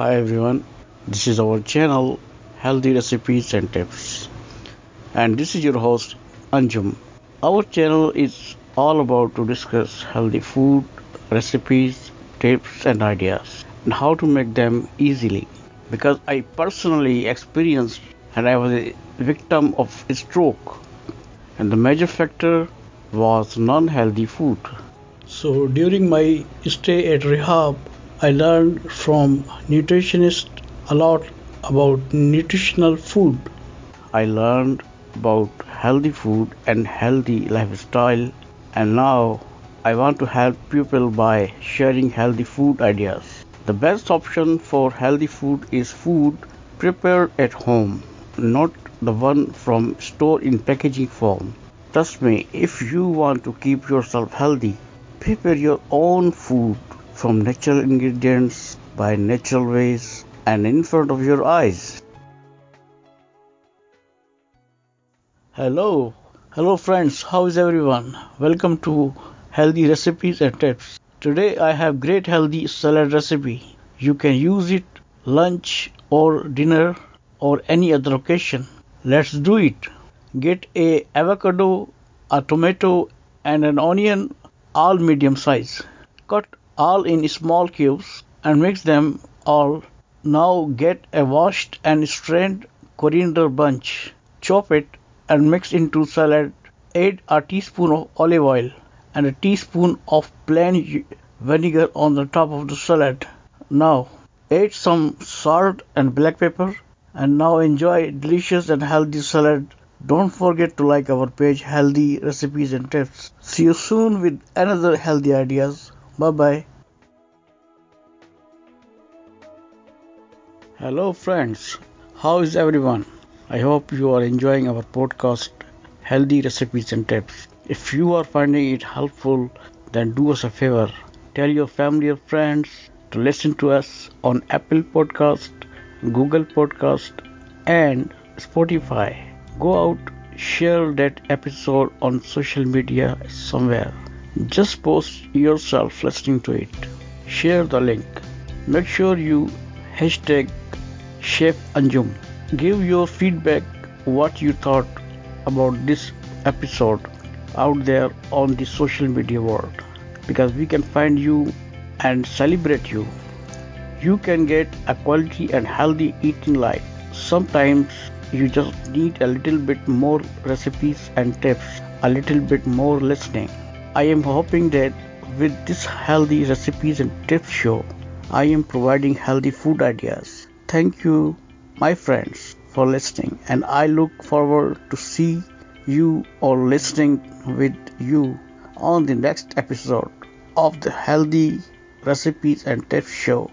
Hi everyone, this is our channel Healthy Recipes and Tips, and this is your host Anjum. Our channel is all about to discuss healthy food, recipes, tips, and ideas, and how to make them easily. Because I personally experienced and I was a victim of a stroke, and the major factor was non-healthy food. So during my stay at rehab, I learned from nutritionists a lot about nutritional food. I learned about healthy food and healthy lifestyle and now I want to help people by sharing healthy food ideas. The best option for healthy food is food prepared at home, not the one from store in packaging form. Trust me, if you want to keep yourself healthy, prepare your own food from natural ingredients by natural ways and in front of your eyes. Hello, hello friends, how is everyone? Welcome to Healthy Recipes and Tips. Today I have great healthy salad recipe. You can use it lunch or dinner or any other occasion. Let's do it. Get a avocado, a tomato and an onion all medium size. Cut all in small cubes and mix them all. Now get a washed and strained coriander bunch. Chop it and mix into salad. Add a teaspoon of olive oil and a teaspoon of plain vinegar on the top of the salad. Now add some salt and black pepper and now enjoy delicious and healthy salad. Don't forget to like our page Healthy Recipes and Tips. See you soon with another healthy ideas. Bye bye. Hello friends, how is everyone? I hope you are enjoying our podcast Healthy Recipes and Tips. If you are finding it helpful, then do us a favor. Tell your family or friends to listen to us on Apple Podcast, Google Podcast, and Spotify. Go out, share that episode on social media somewhere. Just post yourself listening to it. Share the link. Make sure you hashtag Chef Anjum. Give your feedback what you thought about this episode out there on the social media world because we can find you and celebrate you. You can get a quality and healthy eating life. Sometimes you just need a little bit more recipes and tips, a little bit more listening. I am hoping that with this healthy recipes and tips show, I am providing healthy food ideas. Thank you, my friends, for listening, and I look forward to see you or listening with you on the next episode of the Healthy Recipes and Tips Show.